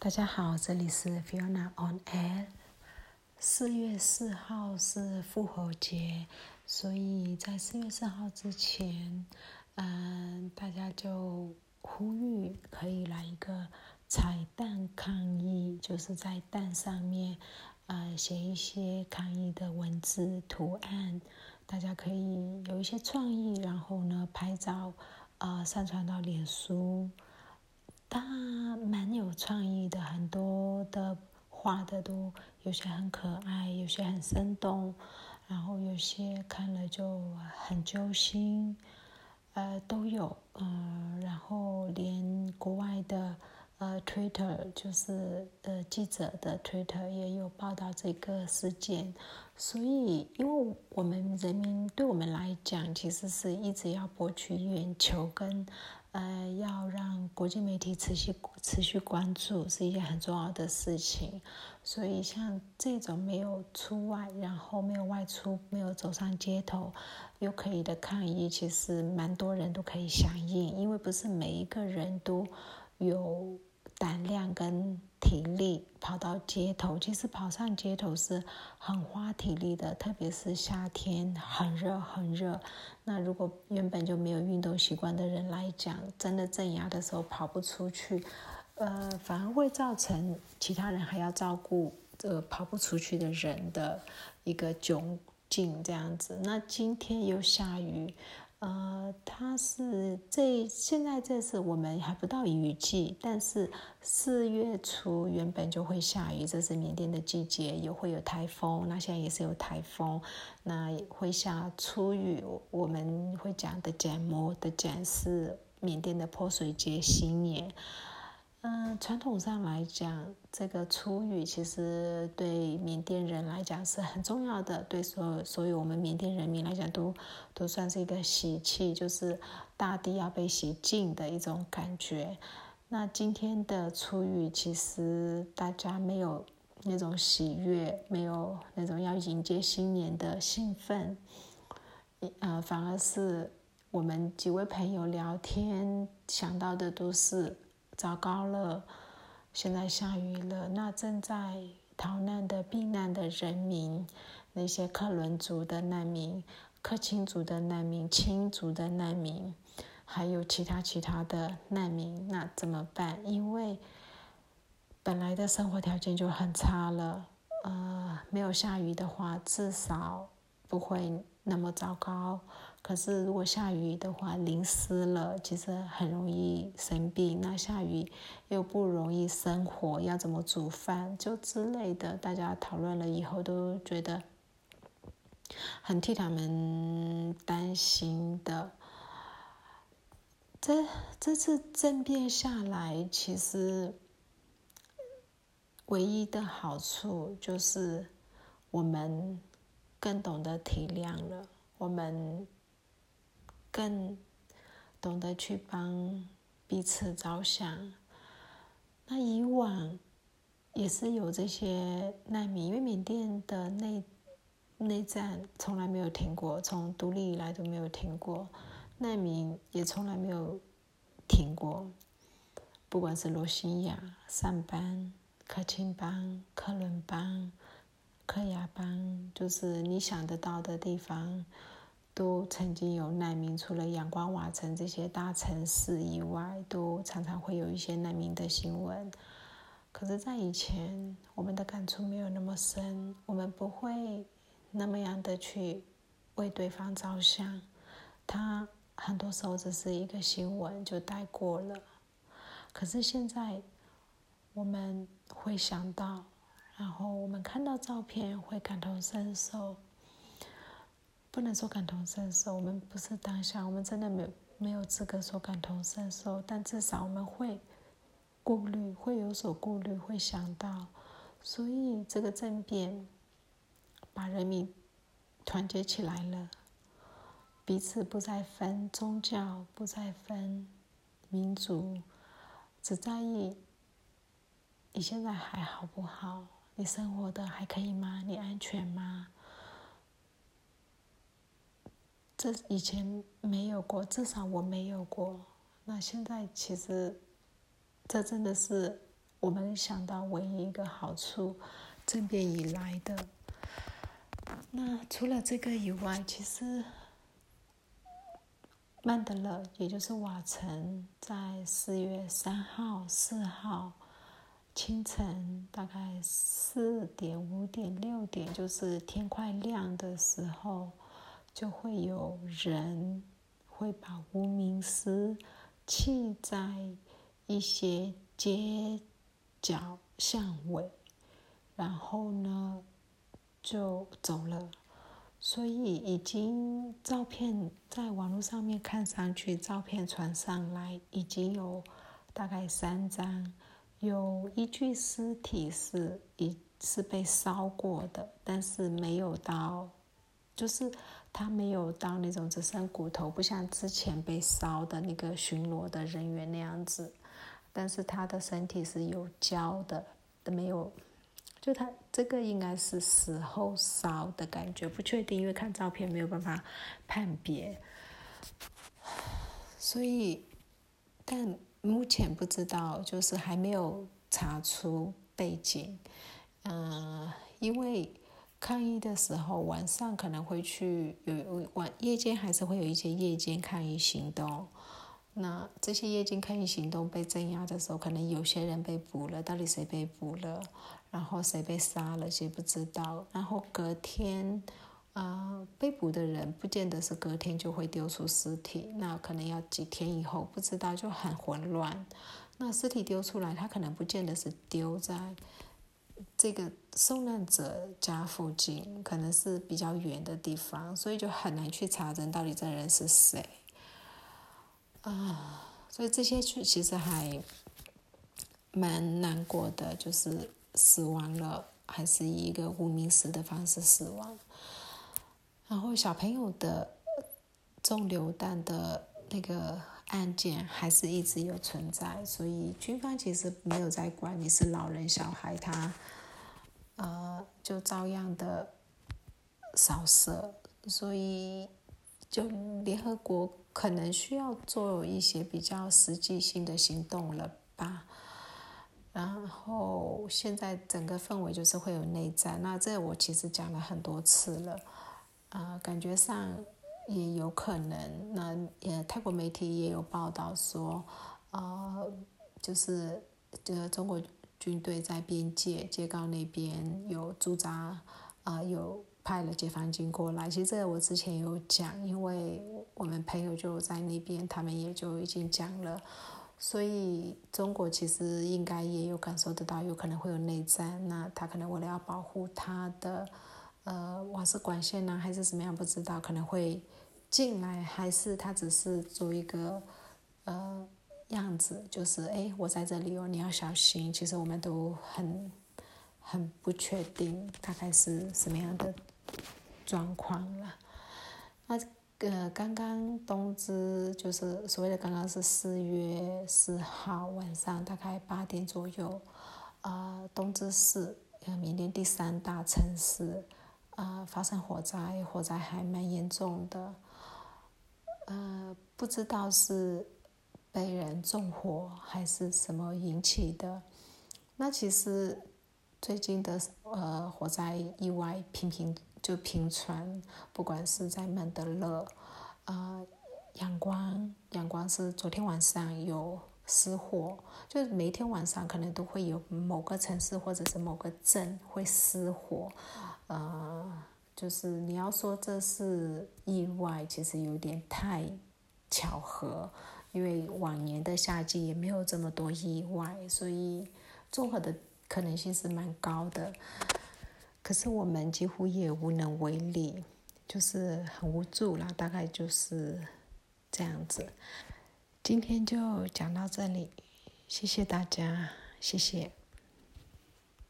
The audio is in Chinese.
大家好，这里是 Fiona on Air。四月四号是复活节，所以在四月四号之前，嗯，大家就呼吁可以来一个彩蛋抗议，就是在蛋上面，呃，写一些抗议的文字图案，大家可以有一些创意，然后呢，拍照，呃，上传到脸书。他蛮有创意的，很多的画的都有些很可爱，有些很生动，然后有些看了就很揪心，呃，都有，嗯，然后连国外的呃 Twitter 就是呃记者的 Twitter 也有报道这个事件，所以因为我们人民对我们来讲，其实是一直要博取眼球跟。呃，要让国际媒体持续持续关注是一件很重要的事情，所以像这种没有出外，然后没有外出，没有走上街头，又可以的抗议，其实蛮多人都可以响应，因为不是每一个人都有。胆量跟体力跑到街头，其实跑上街头是很花体力的，特别是夏天很热很热。那如果原本就没有运动习惯的人来讲，真的镇压的时候跑不出去，呃，反而会造成其他人还要照顾这个跑不出去的人的一个窘境这样子。那今天又下雨。呃，它是这现在这是我们还不到雨季，但是四月初原本就会下雨，这是缅甸的季节，也会有台风。那现在也是有台风，那会下初雨，我们会讲的简摩的简是缅甸的泼水节新年。嗯，传统上来讲，这个初雨其实对缅甸人来讲是很重要的，对所有所有我们缅甸人民来讲都都算是一个喜气，就是大地要被洗净的一种感觉。那今天的初雨，其实大家没有那种喜悦，没有那种要迎接新年的兴奋，呃，反而是我们几位朋友聊天想到的都是。糟糕了，现在下雨了。那正在逃难的避难的人民，那些克伦族的难民、克钦族的难民、钦族的难民，还有其他其他的难民，那怎么办？因为本来的生活条件就很差了。呃，没有下雨的话，至少不会那么糟糕。可是，如果下雨的话，淋湿了，其实很容易生病。那下雨又不容易生火，要怎么煮饭，就之类的，大家讨论了以后都觉得很替他们担心的。这这次政变下来，其实唯一的好处就是我们更懂得体谅了，我们。更懂得去帮彼此着想。那以往也是有这些难民，因为缅甸的内内战从来没有停过，从独立以来都没有停过，难民也从来没有停过。不管是罗西亚、上班、克钦邦、克伦邦、克亚邦，就是你想得到的地方。都曾经有难民，除了阳光瓦城这些大城市以外，都常常会有一些难民的新闻。可是，在以前，我们的感触没有那么深，我们不会那么样的去为对方着想。他很多时候只是一个新闻就带过了。可是现在，我们会想到，然后我们看到照片会感同身受。不能说感同身受，我们不是当下，我们真的没没有资格说感同身受，但至少我们会顾虑，会有所顾虑，会想到，所以这个政变把人民团结起来了，彼此不再分宗教，不再分民族，只在意你现在还好不好，你生活的还可以吗？你安全吗？这以前没有过，至少我没有过。那现在其实，这真的是我们想到唯一一个好处，政变以来的。那除了这个以外，其实曼德勒，也就是瓦城，在四月三号、四号清晨，大概四点、五点、六点，就是天快亮的时候，就会有人会把无名尸弃在一些街角巷尾，然后呢？就走了，所以已经照片在网络上面看上去，照片传上来已经有大概三张，有一具尸体是已是被烧过的，但是没有到，就是他没有到那种只剩骨头，不像之前被烧的那个巡逻的人员那样子，但是他的身体是有焦的，都没有。就他这个应该是死后烧的感觉，不确定，因为看照片没有办法判别，所以，但目前不知道，就是还没有查出背景，嗯，因为抗议的时候晚上可能会去有晚夜间还是会有一些夜间抗议行动。那这些夜间抗议行动被镇压的时候，可能有些人被捕了，到底谁被捕了，然后谁被杀了，谁不知道。然后隔天，啊，被捕的人不见得是隔天就会丢出尸体，那可能要几天以后，不知道就很混乱。那尸体丢出来，他可能不见得是丢在这个受难者家附近，可能是比较远的地方，所以就很难去查证到底这人是谁。啊，所以这些其其实还蛮难过的，就是死亡了，还是以一个无名死的方式死亡。然后小朋友的中流弹的那个案件还是一直有存在，所以军方其实没有在管你是老人小孩，他呃就照样的扫射，所以就联合国。可能需要做一些比较实际性的行动了吧，然后现在整个氛围就是会有内战，那这我其实讲了很多次了，啊，感觉上也有可能，那也泰国媒体也有报道说，啊，就是这中国军队在边界界高那边有驻扎，啊有。派了解放军过来，其实这个我之前有讲，因为我们朋友就在那边，他们也就已经讲了，所以中国其实应该也有感受得到，有可能会有内战，那他可能为了要保护他的呃瓦斯管线呢，还是什么样，不知道，可能会进来，还是他只是做一个呃样子，就是哎，我在这里哦，你要小心。其实我们都很很不确定，大概是什么样的。状况了，那呃，刚刚冬至就是所谓的刚刚是四月四号晚上，大概八点左右，啊，冬至市呃，缅甸第三大城市啊，发生火灾，火灾还蛮严重的，呃，不知道是被人纵火还是什么引起的，那其实最近的呃火灾意外频频。就频传，不管是在曼德勒，啊，阳光，阳光是昨天晚上有失火，就是每天晚上可能都会有某个城市或者是某个镇会失火，呃，就是你要说这是意外，其实有点太巧合，因为往年的夏季也没有这么多意外，所以综合的可能性是蛮高的。可是我们几乎也无能为力，就是很无助啦，大概就是这样子。今天就讲到这里，谢谢大家，谢谢。